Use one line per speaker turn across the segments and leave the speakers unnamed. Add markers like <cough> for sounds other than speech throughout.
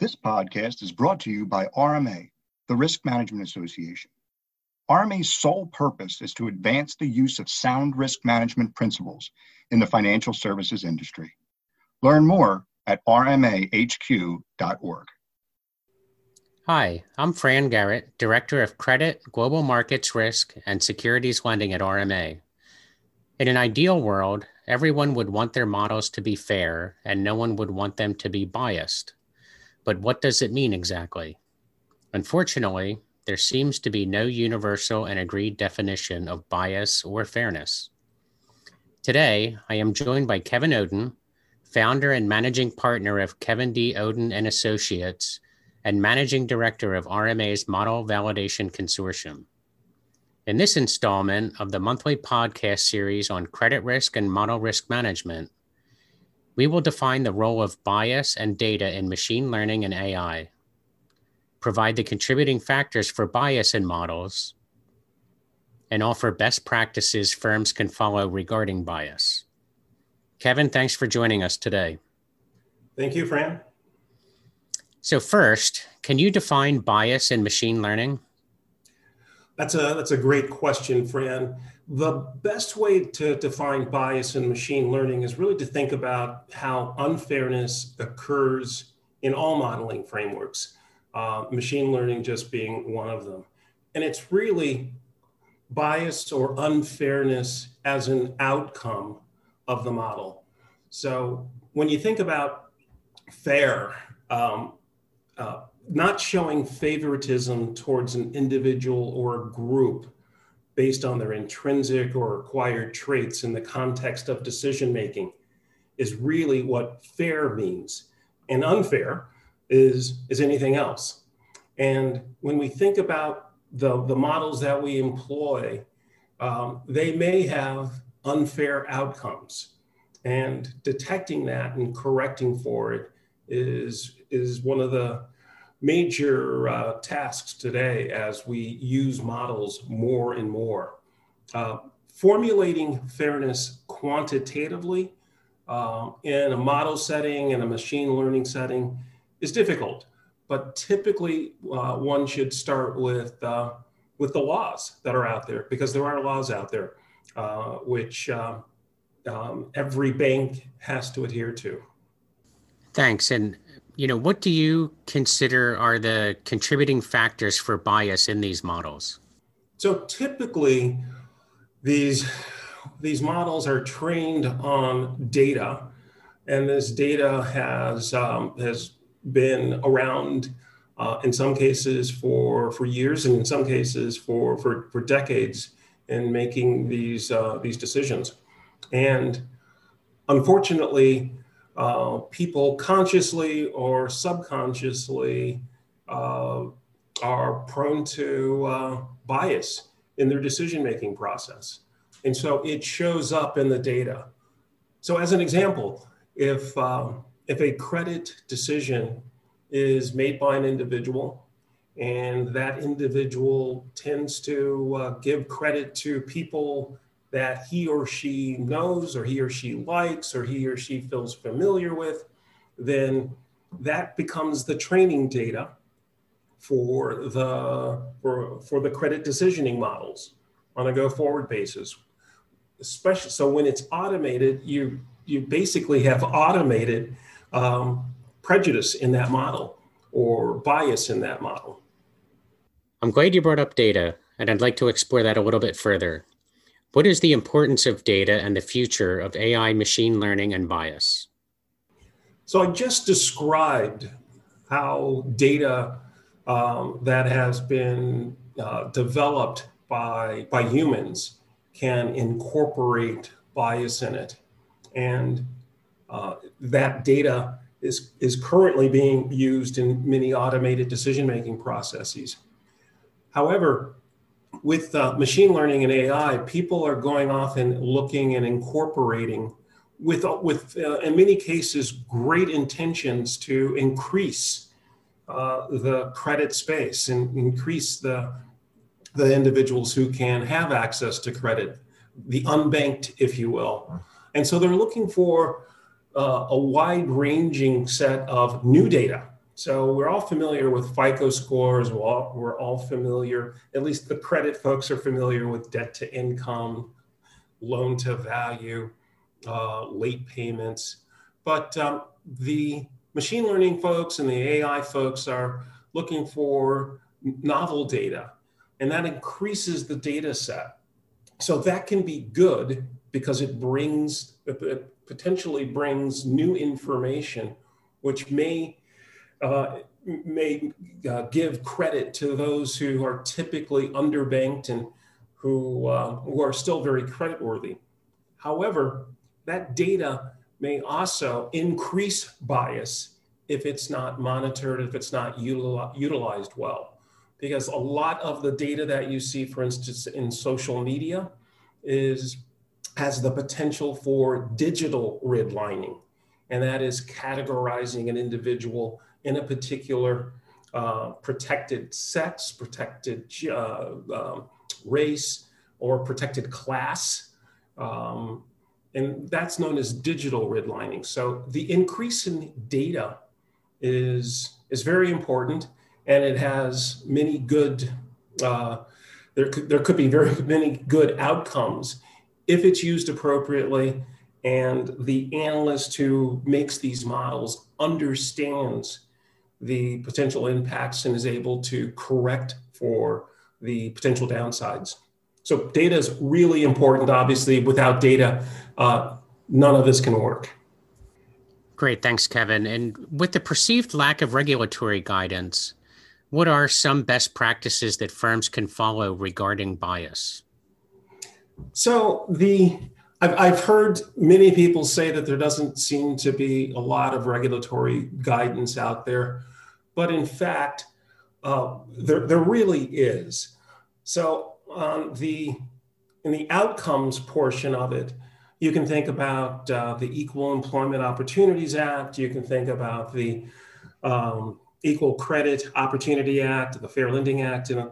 This podcast is brought to you by RMA, the Risk Management Association. RMA's sole purpose is to advance the use of sound risk management principles in the financial services industry. Learn more at rmahq.org.
Hi, I'm Fran Garritt, Director of Credit, Global Markets Risk, and Securities Lending at RMA. In an ideal world, everyone would want their models to be fair and no one would want them to be biased. But what does it mean exactly? Unfortunately, there seems to be no universal and agreed definition of bias or fairness. Today, I am joined by Kevin Oden, founder and managing partner of Kevin D. Oden and Associates, and managing director of RMA's Model Validation Consortium. In this installment of the monthly podcast series on credit risk and model risk management, we will define the role of bias and data in machine learning and AI, provide the contributing factors for bias in models, and offer best practices firms can follow regarding bias. Kevin, thanks for joining us today.
Thank you, Fran.
So, first, can you define bias in machine learning?
That's a that's a great question, Fran the best way to define bias in machine learning is really to think about how unfairness occurs in all modeling frameworks, uh, machine learning just being one of them. And it's really bias or unfairness as an outcome of the model. So when you think about fair, um, uh, not showing favoritism towards an individual or a group based on their intrinsic or acquired traits in the context of decision making is really what fair means. And unfair is, is anything else. And when we think about the, the models that we employ, um, they may have unfair outcomes. And detecting that and correcting for it is, is one of the major uh, tasks today as we use models more and more. Uh, formulating fairness quantitatively uh, in a model setting and a machine learning setting is difficult, but typically uh, one should start with, uh, with the laws that are out there because there are laws out there uh, which um, every bank has to adhere to.
Thanks. And you know, what do you consider are the contributing factors for bias in these models?
So typically, these these models are trained on data, and this data has um, has been around uh, in some cases for for years, and in some cases for for, for decades in making these uh, these decisions. And unfortunately, uh, people consciously or subconsciously uh, are prone to uh, bias in their decision making process. And so it shows up in the data. So, as an example, if, um, if a credit decision is made by an individual and that individual tends to uh, give credit to people that he or she knows or he or she likes or he or she feels familiar with, then that becomes the training data for the for, for the credit decisioning models on a go forward basis. Especially so when it's automated, you you basically have automated um, prejudice in that model or bias in that model.
I'm glad you brought up data, and I'd like to explore that a little bit further. What is the importance of data and the future of AI machine learning and bias?
So, I just described how data um, that has been uh, developed by, by humans can incorporate bias in it. And uh, that data is, is currently being used in many automated decision making processes. However, with uh, machine learning and AI, people are going off and looking and incorporating with, with uh, in many cases, great intentions to increase uh, the credit space and increase the, the individuals who can have access to credit, the unbanked, if you will. And so they're looking for uh, a wide ranging set of new data So we're all familiar with FICO scores. We're all, we're all familiar, at least the credit folks are familiar with debt to income, loan to value, uh, late payments. But um, the machine learning folks and the AI folks are looking for novel data, and that increases the data set. So that can be good because it brings, it potentially brings new information, which may uh, may uh, give credit to those who are typically underbanked and who, uh, who are still very creditworthy. However, that data may also increase bias if it's not monitored, if it's not util- utilized well. Because a lot of the data that you see, for instance, in social media, is has the potential for digital redlining, and that is categorizing an individual in a particular uh, protected sex, protected uh, um, race, or protected class. Um, and that's known as digital redlining. So the increase in data is, is very important and it has many good, uh, there, could, there could be very <laughs> many good outcomes if it's used appropriately and the analyst who makes these models understands the potential impacts and is able to correct for the potential downsides. So data is really important. Obviously, without data, uh, none of this can work.
Great, thanks, Kevin. And with the perceived lack of regulatory guidance, what are some best practices that firms can follow regarding bias?
So the I've, I've heard many people say that there doesn't seem to be a lot of regulatory guidance out there. But in fact, uh, there, there really is. So on the in the outcomes portion of it, you can think about uh, the Equal Employment Opportunities Act. You can think about the um, Equal Credit Opportunity Act, the Fair Lending Act, and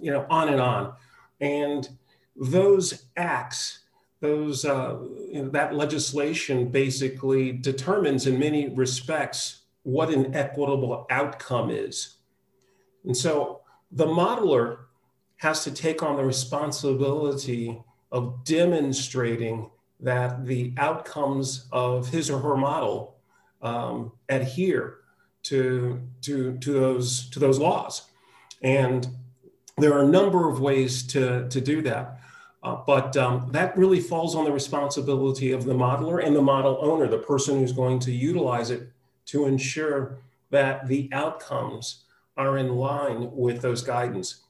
you know on and on. And those acts, those uh, that legislation basically determines in many respects what an equitable outcome is. And so the modeler has to take on the responsibility of demonstrating that the outcomes of his or her model um, adhere to, to, to, those, to those laws. And there are a number of ways to, to do that. Uh, but um, that really falls on the responsibility of the modeler and the model owner, the person who's going to utilize it to ensure that the outcomes are in line with those guidance,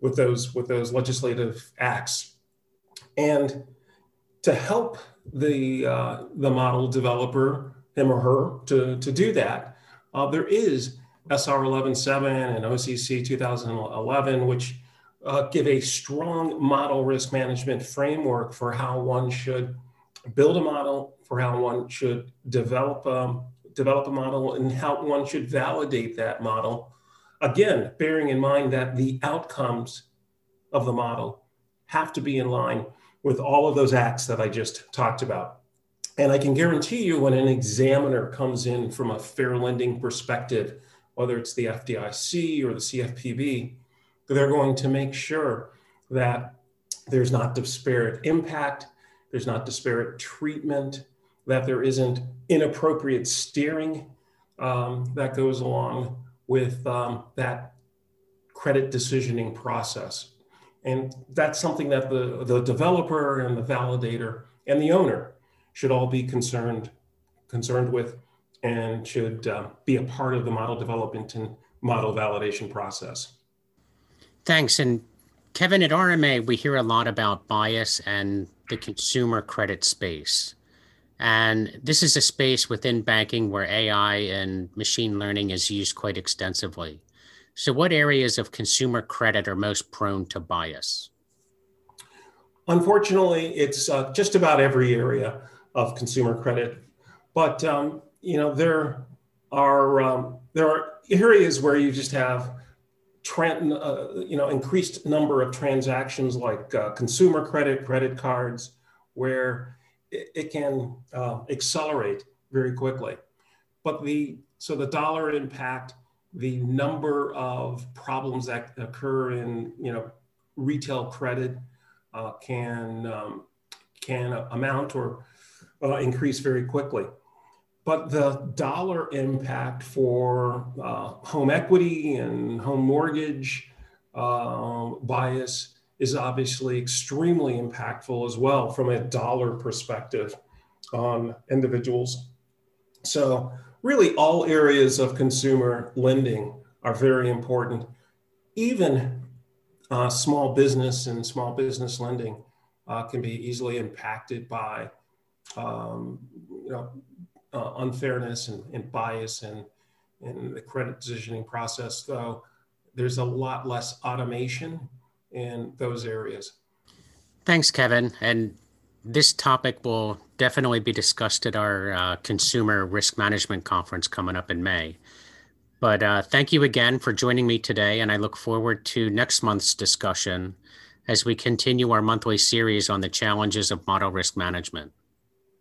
with those, with those legislative acts. And to help the, uh, the model developer, him or her, to, to do that, uh, there is SR 11.7 and OCC 2011, which uh, give a strong model risk management framework for how one should build a model, for how one should develop um, develop a model and how one should validate that model. Again, bearing in mind that the outcomes of the model have to be in line with all of those acts that I just talked about. And I can guarantee you when an examiner comes in from a fair lending perspective, whether it's the FDIC or the CFPB, they're going to make sure that there's not disparate impact, there's not disparate treatment, that there isn't inappropriate steering um, that goes along with um, that credit decisioning process. And that's something that the, the developer and the validator and the owner should all be concerned, concerned with and should uh, be a part of the model development and model validation process.
Thanks. And Kevin, at RMA, we hear a lot about bias and the consumer credit space. And this is a space within banking where AI and machine learning is used quite extensively. So, what areas of consumer credit are most prone to bias?
Unfortunately, it's uh, just about every area of consumer credit. But um, you know, there are um, there are areas where you just have uh, you know, increased number of transactions like uh, consumer credit, credit cards, where it, it can uh, accelerate very quickly. But the So the dollar impact, the number of problems that occur in you know retail credit uh, can um, can amount or uh, increase very quickly. But the dollar impact for uh, home equity and home mortgage uh, bias is obviously extremely impactful as well from a dollar perspective on individuals. So, really, all areas of consumer lending are very important. Even uh, small business and small business lending uh, can be easily impacted by um, you know, uh, unfairness and, and bias and in the credit decisioning process, though there's a lot less automation in those areas.
Thanks, Kevin. And this topic will definitely be discussed at our uh, consumer risk management conference coming up in May. But uh, thank you again for joining me today, and I look forward to next month's discussion as we continue our monthly series on the challenges of model risk management.